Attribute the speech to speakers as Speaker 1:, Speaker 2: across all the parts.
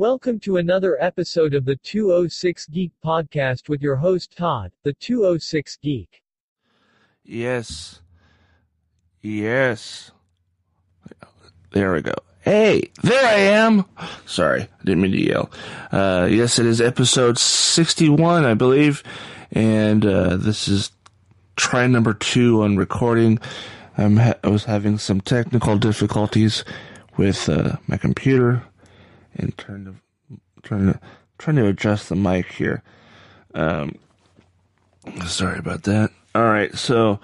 Speaker 1: Welcome to another episode of the 206 Geek Podcast with your host Todd, the 206 Geek.
Speaker 2: Yes. Yes. There we go. Hey, there I am. Sorry, I didn't mean to yell. Uh, yes, it is episode 61, I believe. And, uh, this is try number two on recording. I'm ha- I was having some technical difficulties with, uh, my computer and trying to, trying to, trying to adjust the mic here. Um, sorry about that. All right. So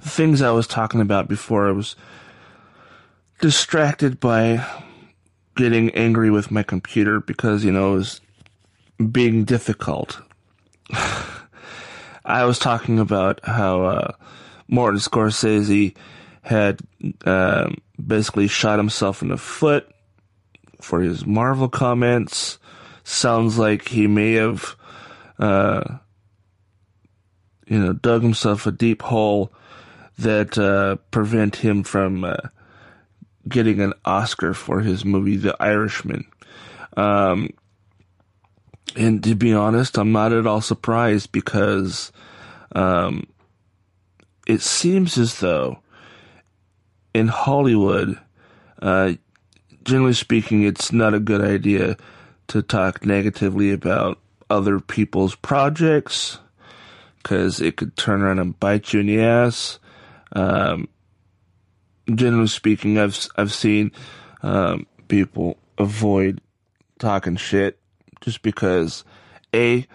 Speaker 2: the things I was talking about before, I was distracted by getting angry with my computer because, you know, it was being difficult. I was talking about how, uh, Martin Scorsese had, uh, basically shot himself in the foot for his Marvel comments. Sounds like he may have, uh, you know, dug himself a deep hole that uh, prevent him from uh, getting an Oscar for his movie The Irishman. Um, and to be honest, I'm not at all surprised because um, it seems as though in Hollywood, uh, generally speaking, it's not a good idea to talk negatively about other people's projects because it could turn around and bite you in the ass. Um, generally speaking, I've I've seen um, people avoid talking shit just because a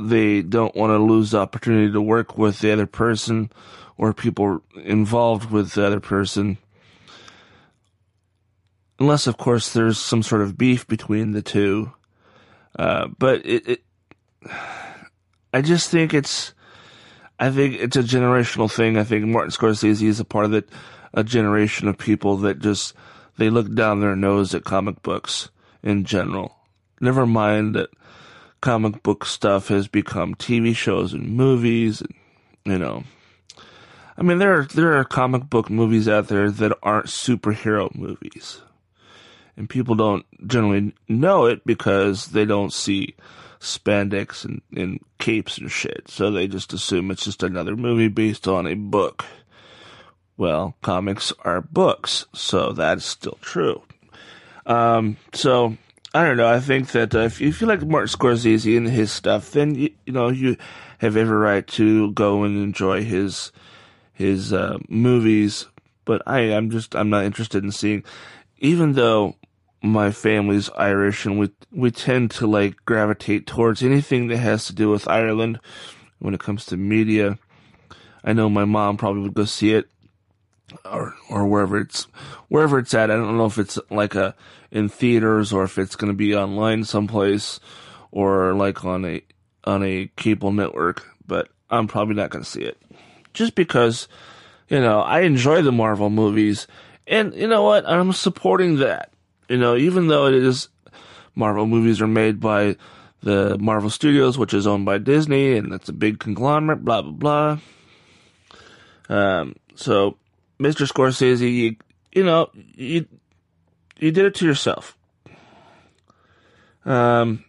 Speaker 2: they don't want to lose the opportunity to work with the other person or people involved with the other person. Unless, of course, there's some sort of beef between the two. Uh, but it, it, I just think it's, I think it's a generational thing. I think Martin Scorsese is a part of it, a generation of people that just, they look down their nose at comic books in general. Never mind that comic book stuff has become TV shows and movies and, you know, I mean, there are, there are comic book movies out there that aren't superhero movies. And people don't generally know it because they don't see spandex and, and capes and shit. So they just assume it's just another movie based on a book. Well, comics are books, so that's still true. Um, so I don't know. I think that uh, if, you, if you like Martin Scorsese and his stuff, then you, you know you have every right to go and enjoy his his uh, movies. But I I'm just I'm not interested in seeing, even though my family's Irish and we we tend to like gravitate towards anything that has to do with Ireland when it comes to media. I know my mom probably would go see it or or wherever it's wherever it's at. I don't know if it's like a in theaters or if it's going to be online someplace or like on a on a cable network, but I'm probably not going to see it. Just because you know, I enjoy the Marvel movies and you know what? I'm supporting that. You know, even though it is Marvel movies are made by the Marvel Studios, which is owned by Disney, and that's a big conglomerate, blah blah blah. Um, so, Mr. Scorsese, you, you know, you you did it to yourself. Um,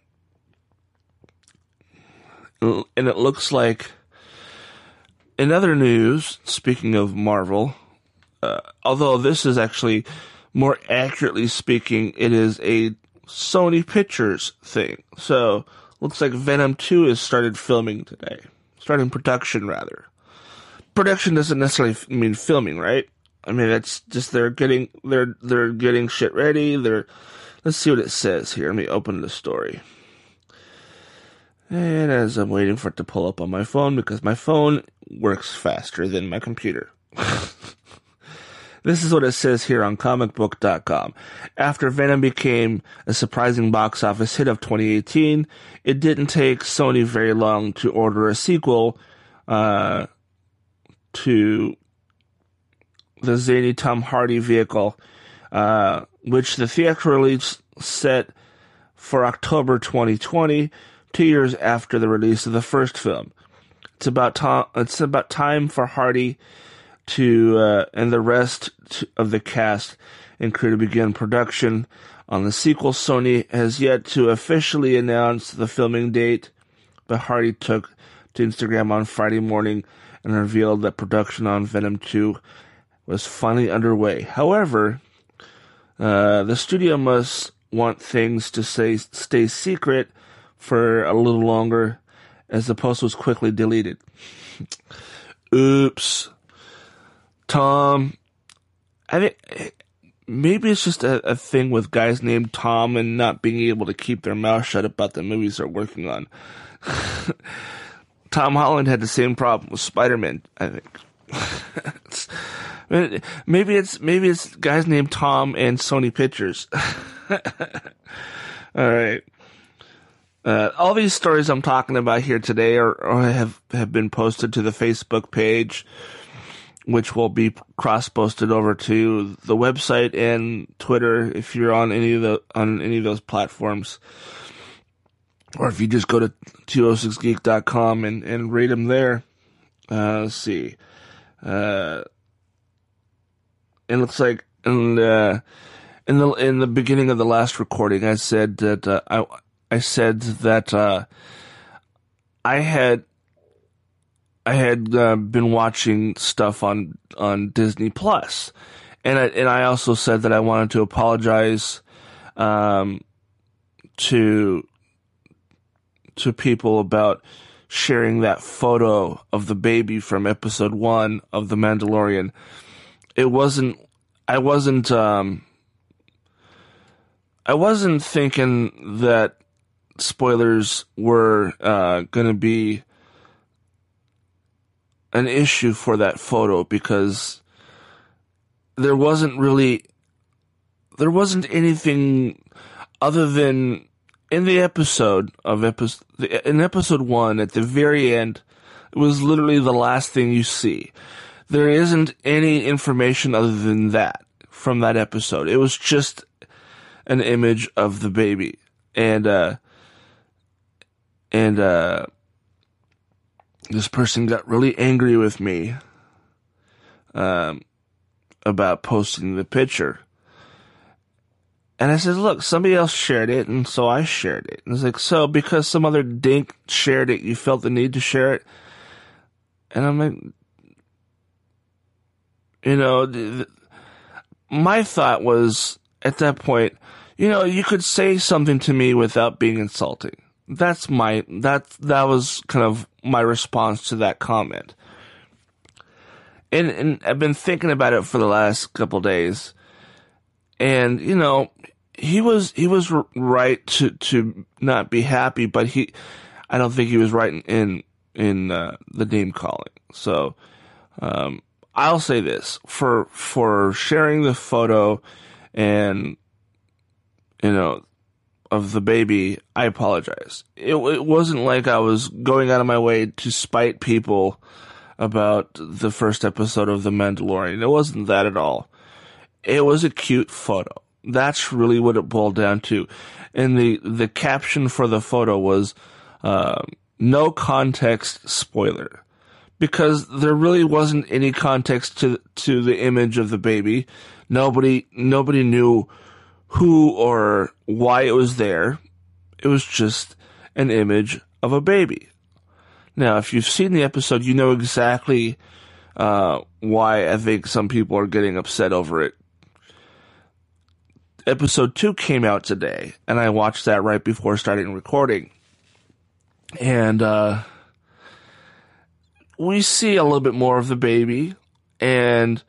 Speaker 2: and it looks like. In other news, speaking of Marvel, uh, although this is actually more accurately speaking, it is a Sony Pictures thing. So, looks like Venom 2 has started filming today. Starting production, rather. Production doesn't necessarily mean filming, right? I mean, it's just they're getting they're they're getting shit ready. They're let's see what it says here. Let me open the story. And as I'm waiting for it to pull up on my phone because my phone works faster than my computer. This is what it says here on comicbook.com. After Venom became a surprising box office hit of 2018, it didn't take Sony very long to order a sequel uh, to the zany Tom Hardy vehicle, uh, which the theatrical release set for October 2020, two years after the release of the first film. It's about to- it's about time for Hardy to uh, and the rest of the cast and crew to begin production on the sequel. Sony has yet to officially announce the filming date, but Hardy took to Instagram on Friday morning and revealed that production on Venom 2 was finally underway. However, uh, the studio must want things to stay, stay secret for a little longer as the post was quickly deleted. Oops. Tom, I think maybe it's just a, a, thing with guys named Tom and not being able to keep their mouth shut about the movies they're working on. Tom Holland had the same problem with Spider-Man, I think. maybe it's maybe it's guys named Tom and Sony Pictures. All right. Uh, all these stories I'm talking about here today are, or have have been posted to the Facebook page, which will be cross posted over to the website and Twitter if you're on any of the on any of those platforms, or if you just go to 206geek.com and and read them there. Uh, let's see. Uh, it looks like in the in the in the beginning of the last recording, I said that uh, I I said that uh, I had I had uh, been watching stuff on on Disney Plus, and I, and I also said that I wanted to apologize um, to to people about sharing that photo of the baby from episode one of The Mandalorian. It wasn't. I wasn't. Um, I wasn't thinking that spoilers were uh, going to be an issue for that photo because there wasn't really there wasn't anything other than in the episode of episode in episode 1 at the very end it was literally the last thing you see. There isn't any information other than that from that episode. It was just an image of the baby. And uh and uh, this person got really angry with me um, about posting the picture. And I said, look, somebody else shared it, and so I shared it. And it's like, so because some other dink shared it, you felt the need to share it? And I'm like, you know, th- th- my thought was at that point, you know, you could say something to me without being insulting that's my that that was kind of my response to that comment. And and I've been thinking about it for the last couple days. And you know, he was he was right to to not be happy, but he I don't think he was right in in, in uh, the name calling. So um, I'll say this for for sharing the photo and you know of the baby, I apologize. It, it wasn't like I was going out of my way to spite people about the first episode of The Mandalorian. It wasn't that at all. It was a cute photo. That's really what it boiled down to. And the, the caption for the photo was, uh, no context spoiler. Because there really wasn't any context to, to the image of the baby. Nobody, nobody knew who or why it was there. It was just an image of a baby. Now, if you've seen the episode, you know exactly uh, why I think some people are getting upset over it. Episode 2 came out today, and I watched that right before starting recording. And uh, we see a little bit more of the baby, and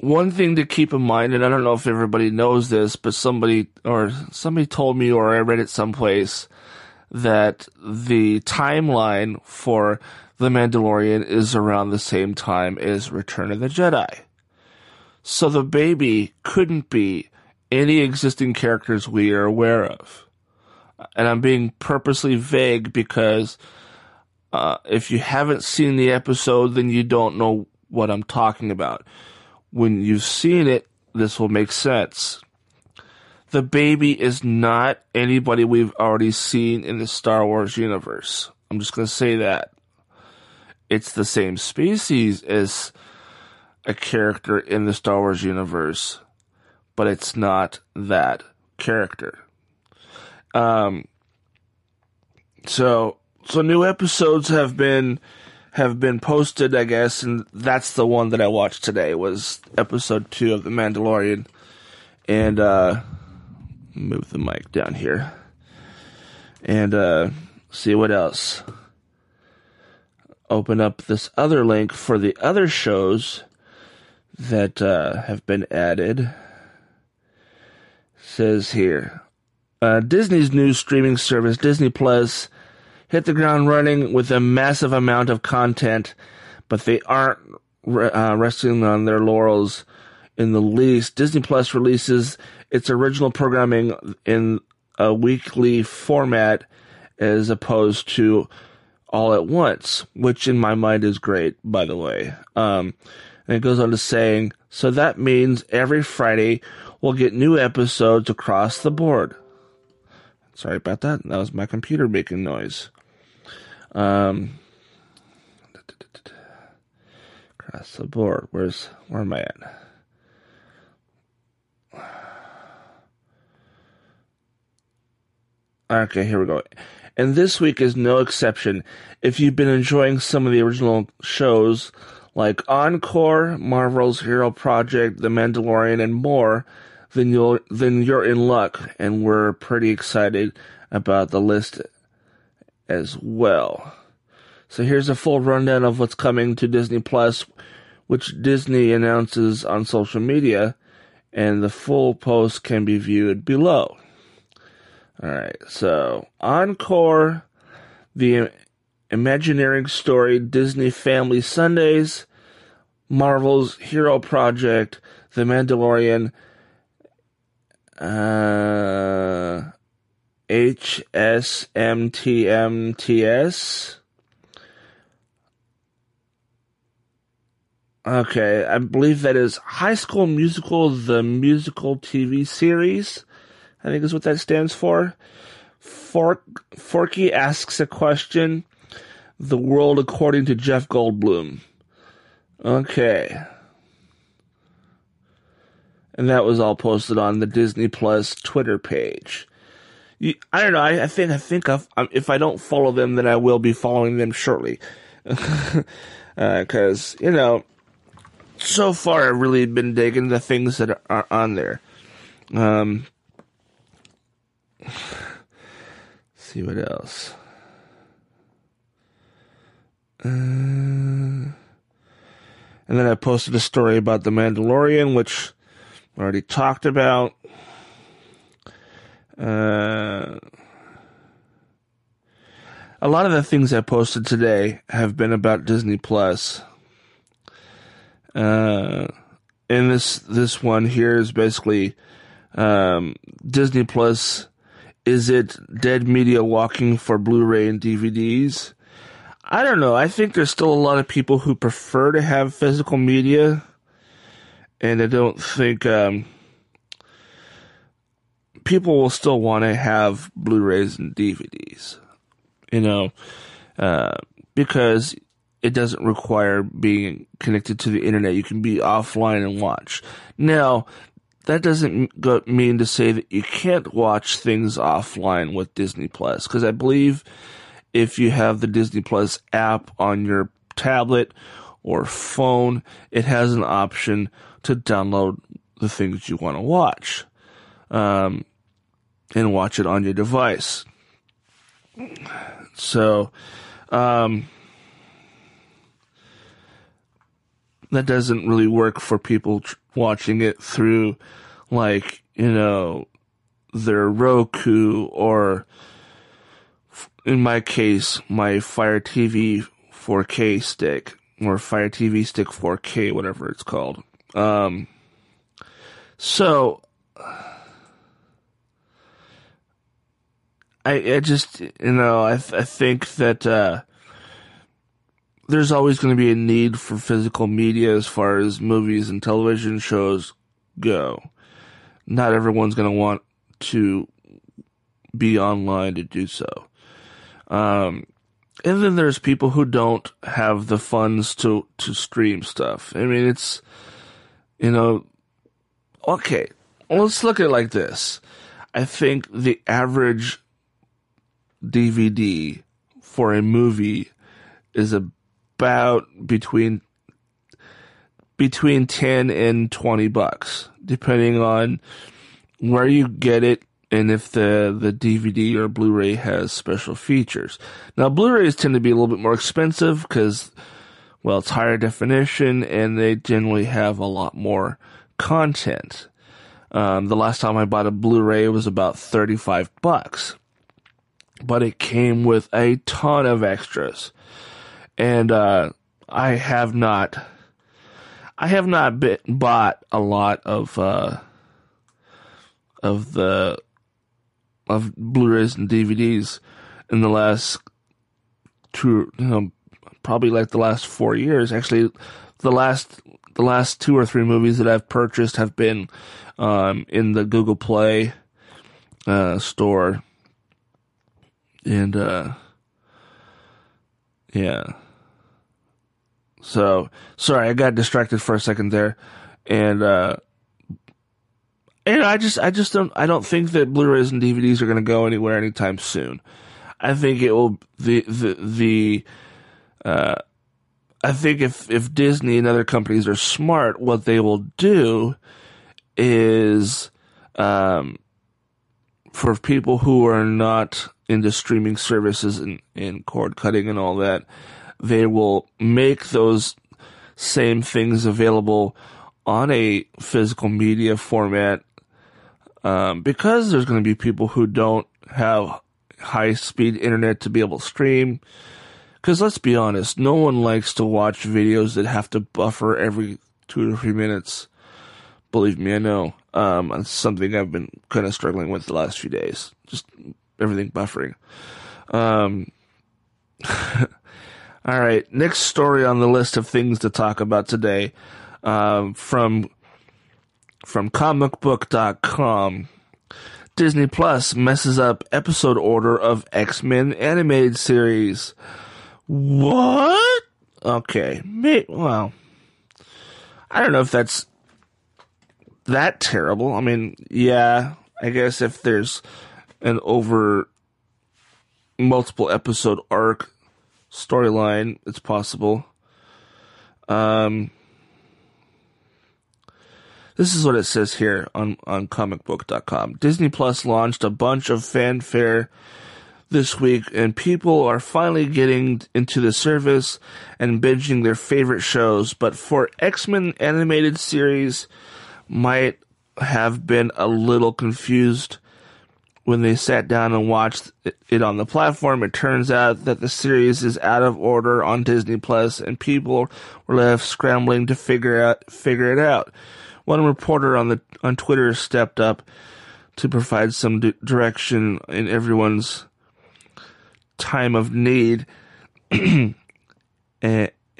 Speaker 2: one thing to keep in mind, and I don't know if everybody knows this, but somebody or somebody told me, or I read it someplace, that the timeline for The Mandalorian is around the same time as Return of the Jedi. So the baby couldn't be any existing characters we are aware of. And I'm being purposely vague because uh, if you haven't seen the episode, then you don't know what I'm talking about when you've seen it, this will make sense. The baby is not anybody we've already seen in the Star Wars universe. I'm just going to say that. It's the same species as a character in the Star Wars universe, but it's not that character. Um, so so new episodes have been have been posted, I guess, and that's the one that I watched today was episode two of The Mandalorian. And uh move the mic down here. And uh see what else. Open up this other link for the other shows that uh, have been added. Says here uh, Disney's new streaming service, Disney Plus, hit the ground running with a massive amount of content, but they aren't uh, resting on their laurels in the least. Disney Plus releases its original programming in a weekly format as opposed to all at once, which in my mind is great, by the way. Um, and it goes on to saying, so that means every Friday we'll get new episodes across the board. Sorry about that. That was my computer making noise. Um, across the board. Where's where am I at? Okay, here we go. And this week is no exception. If you've been enjoying some of the original shows like Encore, Marvel's Hero Project, The Mandalorian, and more, then you'll then you're in luck, and we're pretty excited about the list as well. So here's a full rundown of what's coming to Disney Plus, which Disney announces on social media, and the full post can be viewed below. All right, so Encore, the Imagineering Story Disney Family Sundays, Marvel's Hero Project, The Mandalorian, uh, HSMTMTS. Okay, I believe that is High School Musical, the musical TV series. I think is what that stands for. Fork, Forky asks a question. The world according to Jeff Goldblum. Okay and that was all posted on the Disney Plus Twitter page. You, I don't know. I, I think I think if I don't follow them, then I will be following them shortly, because uh, you know, so far I've really been digging the things that are, are on there. Um, see what else. Uh, and then I posted a story about the Mandalorian, which I already talked about. Uh, a lot of the things I posted today have been about Disney Plus. Uh, and this this one here is basically um, Disney Plus. Is it dead media walking for Blu-ray and DVDs? I don't know. I think there's still a lot of people who prefer to have physical media and I don't think um, people will still want to have Blu-rays and DVDs, you know, uh, because it doesn't require being connected to the internet. You can be offline and watch. Now, that doesn't go, mean to say that you can't watch things offline with Disney Plus, because I believe if you have the Disney Plus app on your tablet or phone, it has an option to download the things you want to watch um, and watch it on your device. So, um, that doesn't really work for people tr- watching it through, like, you know, their Roku or, in my case, my Fire TV 4K stick or Fire TV Stick 4K, whatever it's called. Um, so I, I just, you know, I, I think that, uh, there's always going to be a need for physical media as far as movies and television shows go. Not everyone's going to want to be online to do so. Um, and then there's people who don't have the funds to to stream stuff. I mean, it's you know, okay. Let's look at it like this. I think the average DVD for a movie is about between between 10 and 20 bucks depending on where you get it and if the, the DVD or Blu-ray has special features. Now, Blu-rays tend to be a little bit more expensive because, well, it's higher definition and they generally have a lot more content. Um, the last time I bought a Blu-ray was about 35 bucks, but it came with a ton of extras. And, uh, I have not, I have not bit, bought a lot of, uh, of the of Blu-rays and DVDs in the last two, you know, probably like the last four years. Actually, the last the last two or three movies that I've purchased have been um, in the Google Play uh, store, and uh, yeah. So sorry, I got distracted for a second there, and uh, and I just, I just don't, I don't think that Blu-rays and DVDs are going to go anywhere anytime soon. I think it will, the, the, the, uh, I think if, if Disney and other companies are smart, what they will do is, um, for people who are not into streaming services and, and cord cutting and all that, they will make those same things available on a physical media format um, because there's going to be people who don't have high speed internet to be able to stream. Because let's be honest, no one likes to watch videos that have to buffer every two to three minutes. Believe me, I know. Um, it's something I've been kind of struggling with the last few days. Just everything buffering. Um, all right, next story on the list of things to talk about today, um, from from comicbook.com. Disney Plus messes up episode order of X Men animated series. What? Okay. Well, I don't know if that's that terrible. I mean, yeah, I guess if there's an over multiple episode arc storyline, it's possible. Um, this is what it says here on, on comicbook.com. Disney Plus launched a bunch of fanfare this week, and people are finally getting into the service and binging their favorite shows. But for X Men animated series, might have been a little confused when they sat down and watched it on the platform. It turns out that the series is out of order on Disney Plus, and people were left scrambling to figure out figure it out. One reporter on the on Twitter stepped up to provide some d- direction in everyone's time of need, and,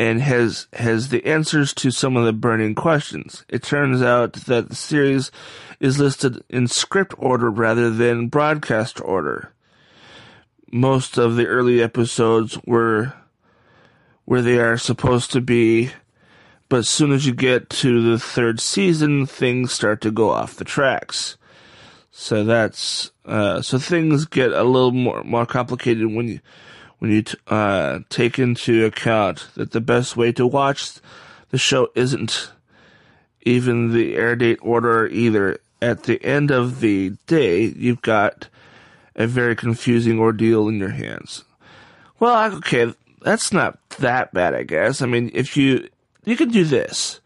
Speaker 2: and has has the answers to some of the burning questions. It turns out that the series is listed in script order rather than broadcast order. Most of the early episodes were where they are supposed to be but as soon as you get to the third season, things start to go off the tracks. So that's uh, so things get a little more more complicated when you when you t- uh, take into account that the best way to watch the show isn't even the air date order either. At the end of the day, you've got a very confusing ordeal in your hands. Well, okay, that's not that bad, I guess. I mean, if you you can do this.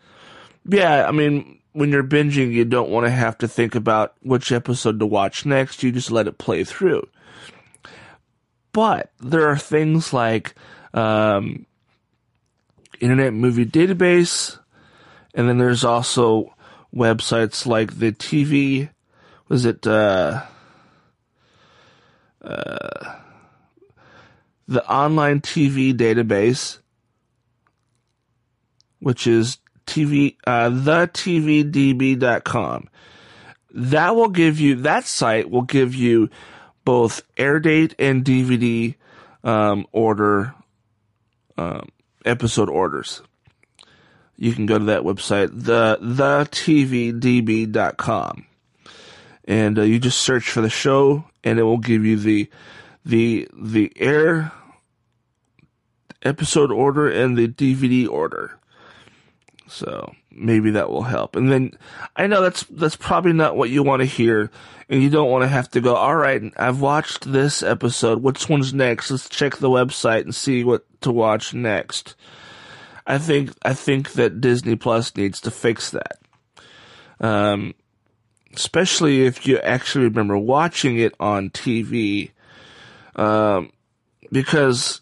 Speaker 2: Yeah, I mean, when you're binging, you don't want to have to think about which episode to watch next. You just let it play through. But there are things like um, Internet Movie Database, and then there's also websites like the TV. Was it uh, uh, the online TV database? which is TV, uh, thetvdb.com. That will give you, that site will give you both air date and DVD um, order um, episode orders. You can go to that website, the thetvdb.com, and uh, you just search for the show, and it will give you the the the air episode order and the DVD order. So maybe that will help. And then I know that's that's probably not what you want to hear, and you don't want to have to go. All right, I've watched this episode. Which one's next? Let's check the website and see what to watch next. I think I think that Disney Plus needs to fix that. Um, especially if you actually remember watching it on TV. Um, because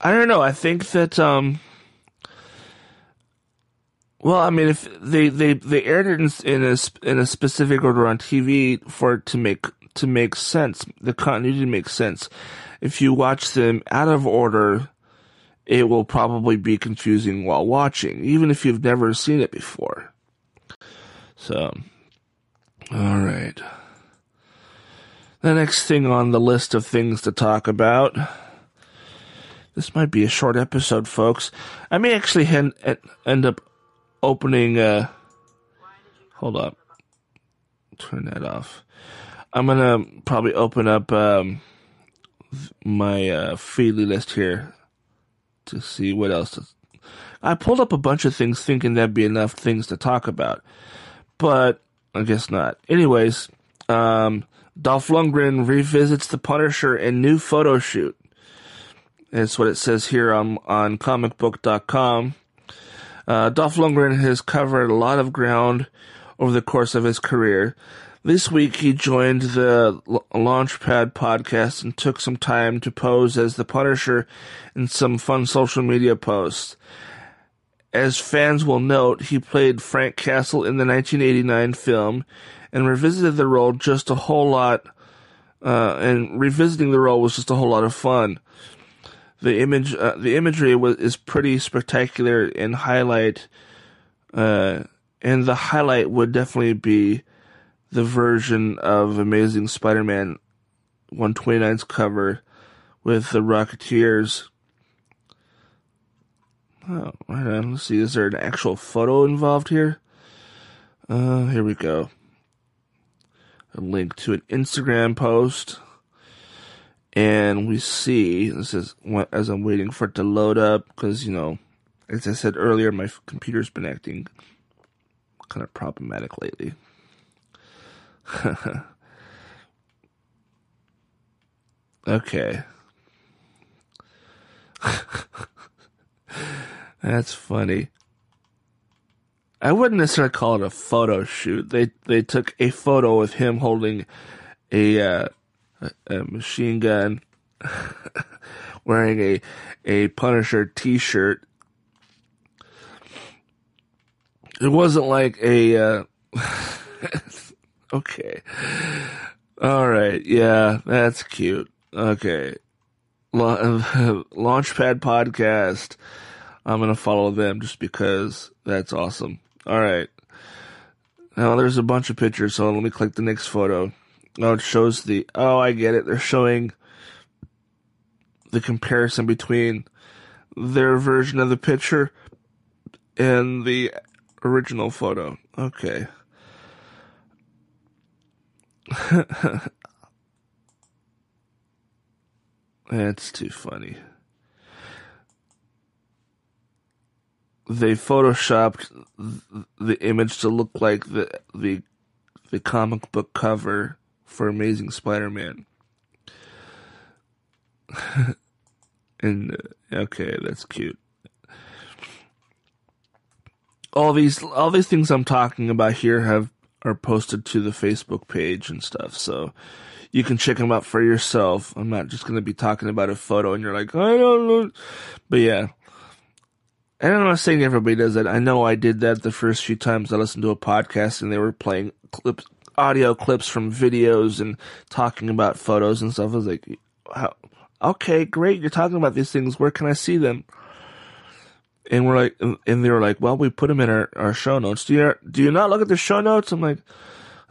Speaker 2: I don't know. I think that um, well, I mean, if they they they aired it in, in a in a specific order on TV for it to make to make sense, the continuity makes sense. If you watch them out of order, it will probably be confusing while watching, even if you've never seen it before. So, all right. The next thing on the list of things to talk about. This might be a short episode, folks. I may actually end, end up opening. Uh, hold up. Turn that off. I'm gonna probably open up um, my uh, Feedly list here to see what else. To... I pulled up a bunch of things thinking that'd be enough things to talk about, but I guess not. Anyways, um, Dolph Lundgren revisits the Punisher in new photo shoot. That's what it says here on on comicbook.com. Uh, Dolph Lundgren has covered a lot of ground over the course of his career. This week he joined the Launchpad podcast and took some time to pose as the Punisher in some fun social media posts. As fans will note, he played Frank Castle in the 1989 film and revisited the role just a whole lot, uh, and revisiting the role was just a whole lot of fun the image uh, the imagery was is pretty spectacular in highlight uh, and the highlight would definitely be the version of Amazing Spider-Man 129's cover with the Rocketeers. Oh, right on. Let's see. Is there an actual photo involved here? Uh, here we go. A link to an Instagram post and we see this is as I'm waiting for it to load up because you know, as I said earlier, my computer's been acting kind of problematic lately. okay. That's funny. I wouldn't necessarily call it a photo shoot. They they took a photo of him holding a uh, a, machine gun, wearing a a Punisher T-shirt. It wasn't like a. Uh, okay. All right. Yeah, that's cute. Okay. Launchpad podcast. I'm gonna follow them just because that's awesome. All right. Now there's a bunch of pictures, so let me click the next photo. Oh, it shows the. Oh, I get it. They're showing the comparison between their version of the picture and the original photo. Okay. That's too funny. They photoshopped the image to look like the the the comic book cover for Amazing Spider-Man. and uh, okay, that's cute. All these all these things I'm talking about here have are posted to the Facebook page and stuff, so you can check them out for yourself. I'm not just to be talking about a photo and you're like, I don't know, but yeah. And I'm not saying everybody does that. I know I did that the first few times I listened to a podcast and they were playing clips, audio clips from videos and talking about photos and stuff. I was like, okay, great. You're talking about these things. Where can I see them? And we're like, and they were like, well, we put them in our, our show notes. Do you, do you not look at the show notes? I'm like,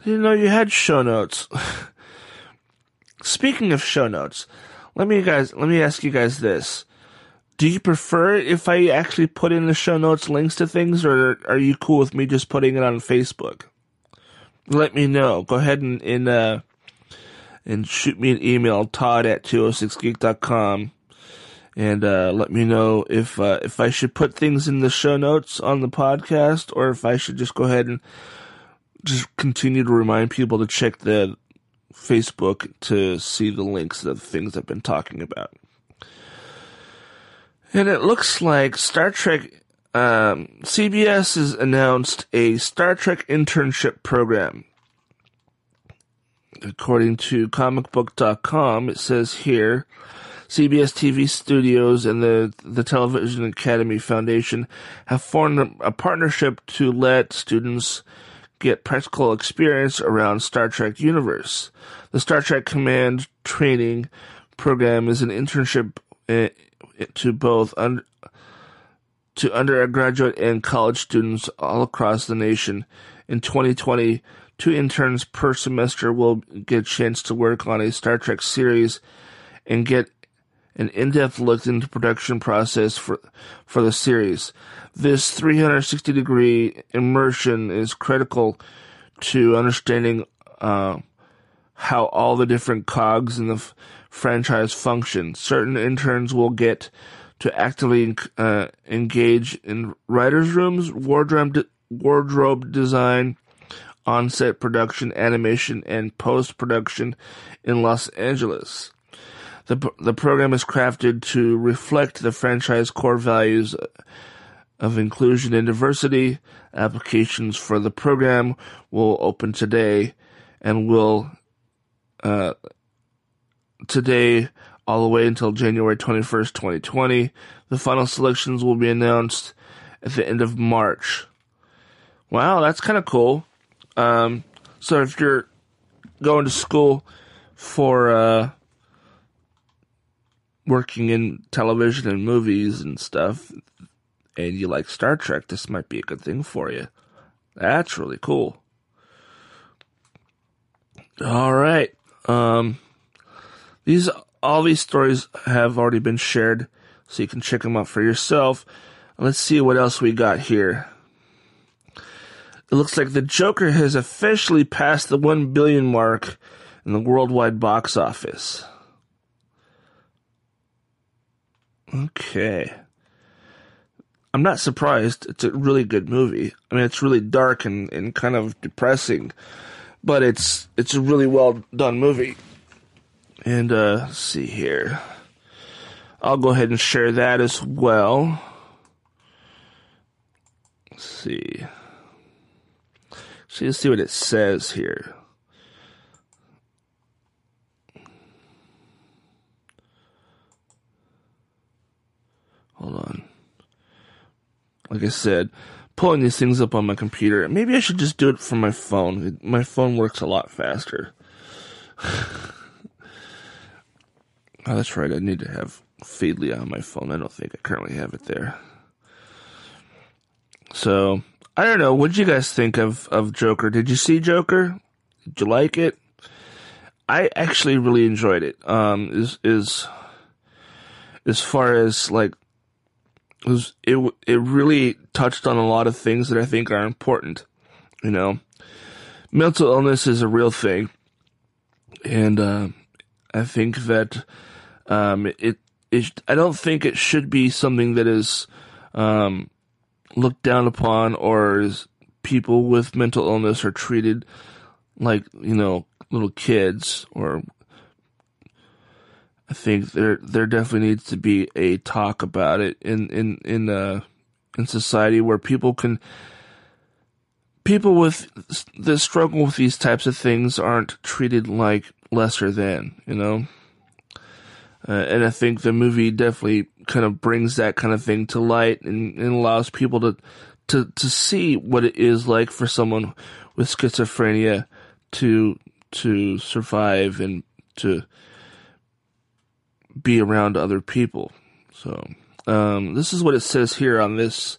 Speaker 2: I didn't know you had show notes. Speaking of show notes, let me guys, let me ask you guys this. Do you prefer if I actually put in the show notes links to things, or are you cool with me just putting it on Facebook? Let me know. Go ahead and, and, uh, and shoot me an email, todd at 206geek.com and uh, let me know if uh, if I should put things in the show notes on the podcast or if I should just go ahead and just continue to remind people to check the Facebook to see the links of things I've been talking about. And it looks like Star Trek um, CBS has announced a Star Trek internship program. According to comicbook.com, it says here CBS TV Studios and the, the Television Academy Foundation have formed a, partnership to let students get practical experience around Star Trek universe. The Star Trek Command training program is an internship uh, to both to undergraduate and college students all across the nation. In 2020, two interns per semester will get a chance to work on a Star Trek series and get an in-depth look into production process for for the series. This 360 degree immersion is critical to understanding uh, how all the different cogs in the f- franchise function. Certain interns will get to actively uh, engage in writers' rooms, wardrobe de- wardrobe design, on-set production, animation, and post-production in Los Angeles. The, the program is crafted to reflect the franchise core values of inclusion and diversity. Applications for the program will open today and will uh, today all the way until January 21st, 2020. The final selections will be announced at the end of March. Wow, that's kind of cool. Um, so if you're going to school for uh, working in television and movies and stuff, and you like Star Trek, this might be a good thing for you. That's really cool. All right. Um, these all these stories have already been shared, so you can check them out for yourself. Let's see what else we got here. It looks like the Joker has officially passed the 1 billion mark in the worldwide box office. Okay. I'm not surprised. It's a really good movie. I mean, it's really dark and, and kind of depressing, but it's it's a really well done movie. And uh, see here. I'll go ahead and share that as well. Let's see. So let's see what it says here. Hold on. Like I said, pulling these things up on my computer. Maybe I should just do it from my phone. My phone works a lot faster. oh, that's right. I need to have Feedly on my phone. I don't think I currently have it there. So, I don't know. What did you guys think of, of Joker? Did you see Joker? Did you like it? I actually really enjoyed it. Um, is, is, as far as like it was it it really touched on a lot of things that I think are important. You know, mental illness is a real thing, and uh, I think that um, it, it I don't think it should be something that is um, looked down upon or is people with mental illness are treated like you know little kids or I think there there definitely needs to be a talk about it in in in uh in society where people can people with that struggle with these types of things aren't treated like lesser than you know uh, and I think the movie definitely kind of brings that kind of thing to light and, and allows people to to to see what it is like for someone with schizophrenia to to survive and to be around other people. So, um, this is what it says here on this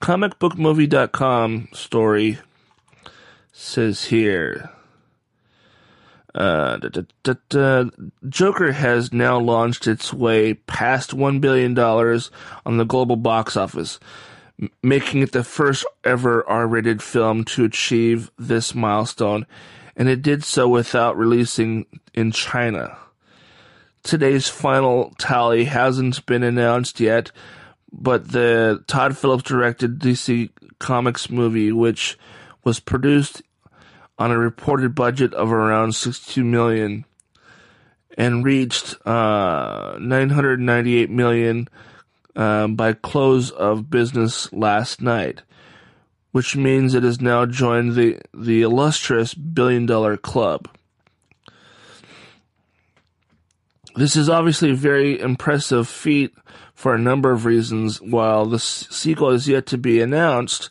Speaker 2: comicbookmovie.com story. says here. Uh, da, da, da. Joker has now launched its way past $1 billion on the global box office, m- making it the first ever R rated film to achieve this milestone, and it did so without releasing in China. Today's final tally hasn't been announced yet, but the Todd Phillips directed DC Comics movie, which was produced on a reported budget of around 62 million and reached uh, 998 million uh, by close of business last night, which means it has now joined the the illustrious billion dollar club. This is obviously a very impressive feat for a number of reasons. While the sequel is yet to be announced,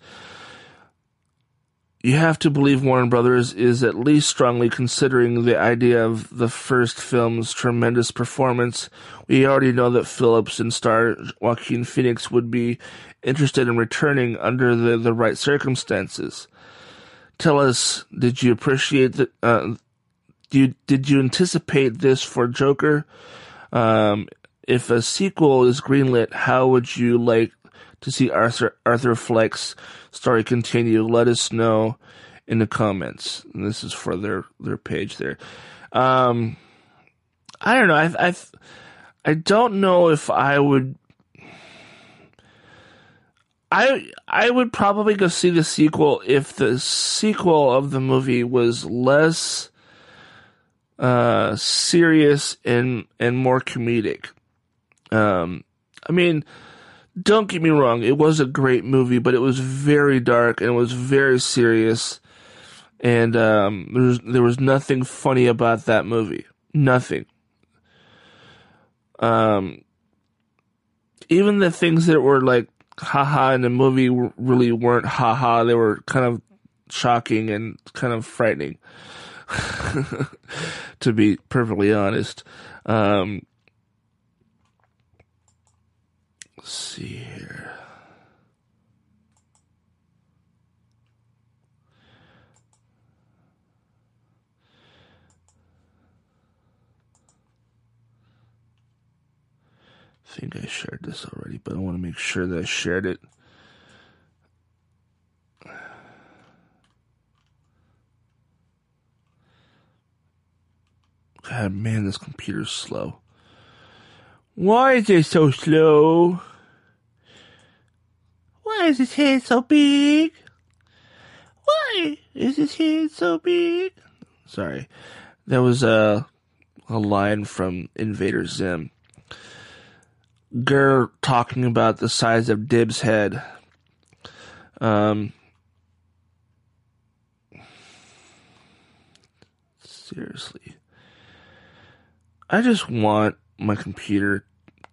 Speaker 2: you have to believe Warner Brothers is at least strongly considering the idea of the first film's tremendous performance. We already know that Phillips and star Joaquin Phoenix would be interested in returning under the, the right circumstances. Tell us, did you appreciate the, uh, you, did you anticipate this for Joker? Um, if a sequel is greenlit, how would you like to see Arthur Arthur Fleck's story continue? Let us know in the comments. And this is for their their page there. Um, I don't know. I I I don't know if I would. I I would probably go see the sequel if the sequel of the movie was less uh, serious and and more comedic. Um, I mean, don't get me wrong, it was a great movie, but it was very dark and it was very serious. And um, there was there was nothing funny about that movie. Nothing. Um, even the things that were like haha in the movie really weren't haha. They were kind of shocking and kind of frightening. to be perfectly honest. Um, see here. I think I shared this already, but I want to make sure that I shared it. God, man, this computer's slow. Why is it so slow? Why is his head so big? Why is his head so big? Sorry, that was a a line from Invader Zim. GIR talking about the size of Dib's head. Um, seriously. I just want my computer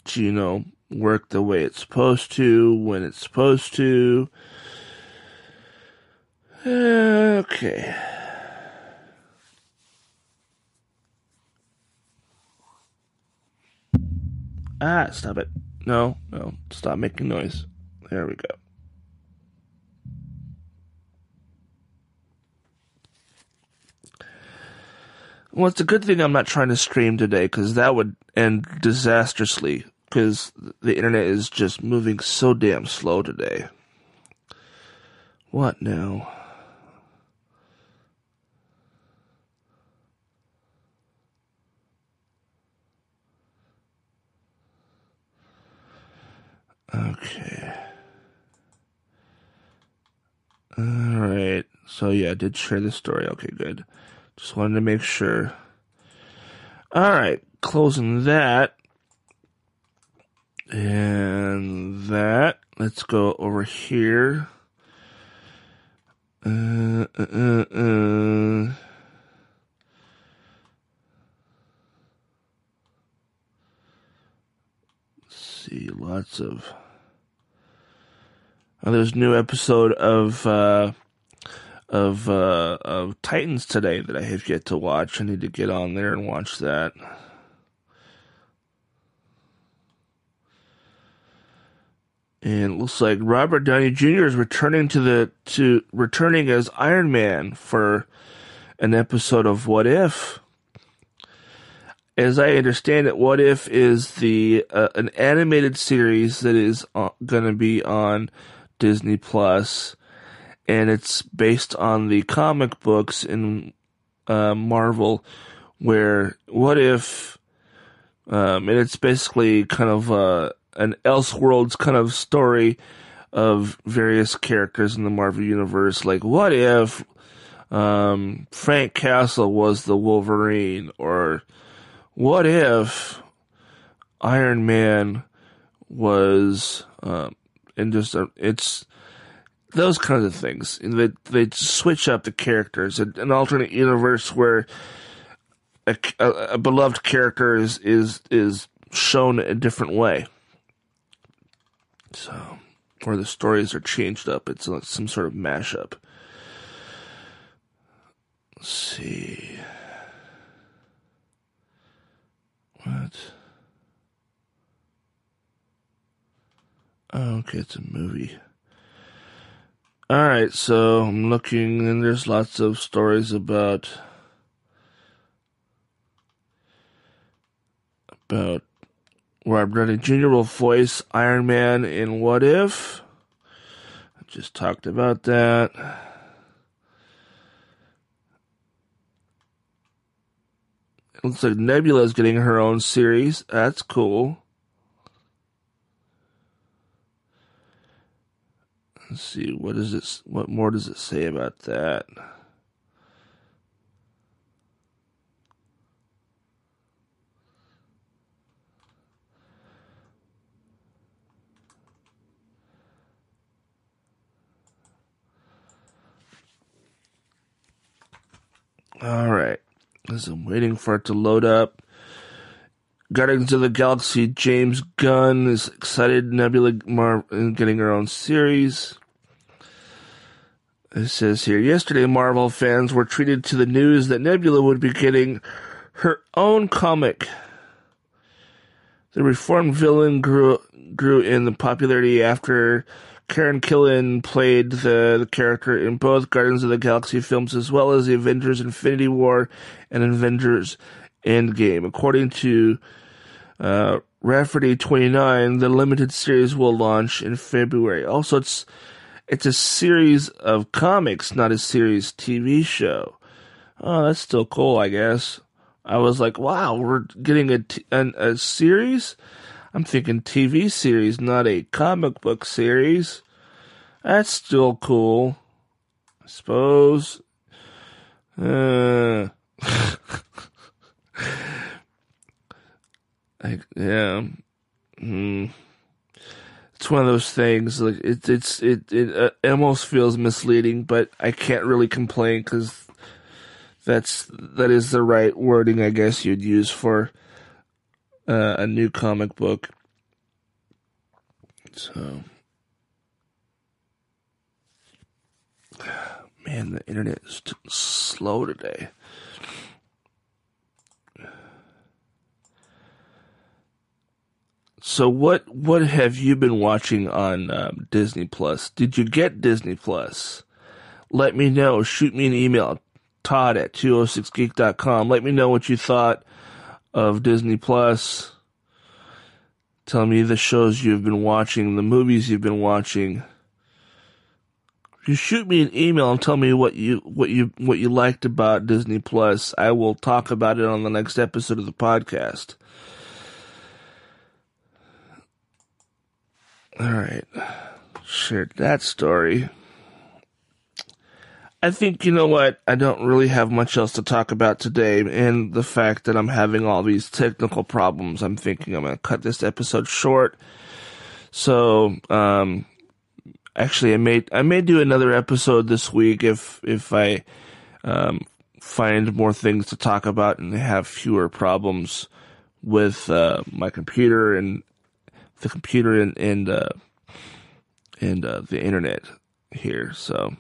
Speaker 2: to, you know, work the way it's supposed to, when it's supposed to. Okay. Ah, stop it. No, no, stop making noise. There we go. Well, it's a good thing I'm not trying to stream today because that would end disastrously because the internet is just moving so damn slow today. What now? Okay. Alright. So yeah, I did share the story. Okay, good. Just wanted to make sure. Alright, closing that. And that. Let's go over here. Uh, uh, uh, uh. see, lots of. Oh, there's new episode of uh, of uh, of Titans today that I have yet to watch. I need to get on there and watch that. And it looks like Robert Downey Jr. is returning to the to returning as Iron Man for an episode of What If. as I understand it, What If is the uh, an animated series that is uh, going to be on Disney Plus, and it's based on the comic books in uh, Marvel, where What If, um, and it's basically kind of uh, an Elseworlds kind of story of various characters in the Marvel universe. Like, what if um, Frank Castle was the Wolverine, or what if Iron Man was, um, and just uh, it's those kinds of things. And they they switch up the characters. An, an alternate universe where a, a, a beloved character is is is shown a different way. So, or the stories are changed up. It's like some sort of mashup. Let's see. What? Oh, okay, it's a movie. Alright, so I'm looking, and there's lots of stories about. About Rob Downey Jr. will voice Iron Man in What If. I just talked about that. It looks like Nebula is getting her own series. That's cool. Let's see what is it. What more does it say about that? All right. As I'm waiting for it to load up. Guardians of the Galaxy, James Gunn is excited. Nebula Mar- getting her own series. It says here, yesterday Marvel fans were treated to the news that Nebula would be getting her own comic. The reformed villain grew grew in the popularity after Karen Gillan played the, the character in both Guardians of the Galaxy films as well as the Avengers Infinity War and Avengers Endgame. According to uh, Refinery29, the limited series will launch in February. Also, it's it's a series of comics, not a series TV show. Oh, that's still cool, I guess. I was like, wow, we're getting a, t- an, a series? I'm thinking TV series, not a comic book series. That's still cool. I suppose. Uh, I, yeah. Hmm. It's one of those things. Like it, it's it it, uh, almost feels misleading, but I can't really complain because that's that is the right wording, I guess you'd use for uh, a new comic book. So, man, the internet is t- slow today. So what what have you been watching on um, Disney Plus? Did you get Disney Plus? Let me know. Shoot me an email, Todd at 206geek.com. Let me know what you thought of Disney Plus. Tell me the shows you've been watching, the movies you've been watching. You shoot me an email and tell me what you what you what you liked about Disney Plus, I will talk about it on the next episode of the podcast. All right. Shared that story. I think, you know what? I don't really have much else to talk about today. And the fact that I'm having all these technical problems, I'm thinking I'm going to cut this episode short. So, um, actually, I may, I may do another episode this week if, if I, um, find more things to talk about and have fewer problems with, uh, my computer and the computer and, and, uh, and, uh, the internet here. So,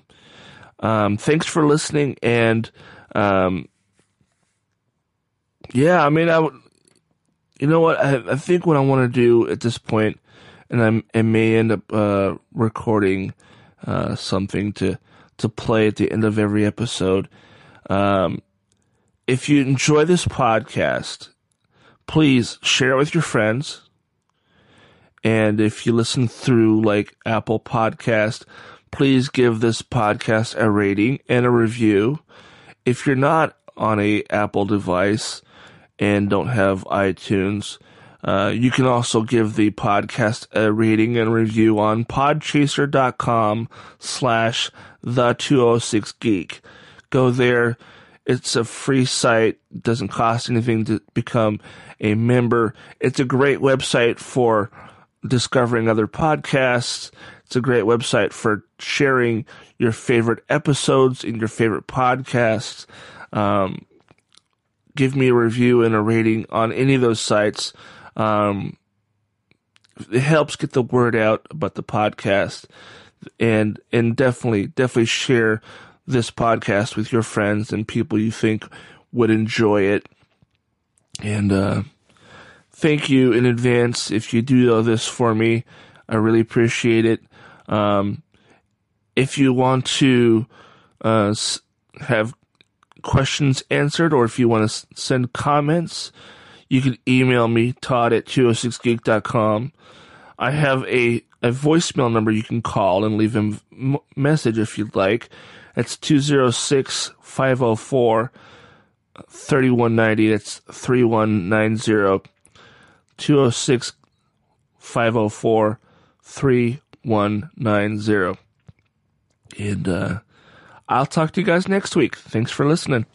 Speaker 2: um, thanks for listening. And, um, yeah, I mean, I would, you know what? I, I think what I want to do at this point, and I'm, I may end up, uh, recording, uh, something to, to play at the end of every episode. Um, if you enjoy this podcast, please share it with your friends. And if you listen through like Apple Podcast, please give this podcast a rating and a review. If you're not on a Apple device and don't have iTunes, uh, you can also give the podcast a rating and review on podchaser.com slash the 206 geek. Go there. It's a free site. doesn't cost anything to become a member. It's a great website for discovering other podcasts. It's a great website for sharing your favorite episodes in your favorite podcasts. Um, give me a review and a rating on any of those sites. Um, it helps get the word out about the podcast and and definitely definitely share this podcast with your friends and people you think would enjoy it and uh, thank you in advance if you do all this for me i really appreciate it um, if you want to uh, have questions answered or if you want to send comments you can email me, Todd at 206geek.com. I have a, a voicemail number you can call and leave a m- message if you'd like. It's 206 504 3190. That's 3190. 206 504 3190. And uh, I'll talk to you guys next week. Thanks for listening.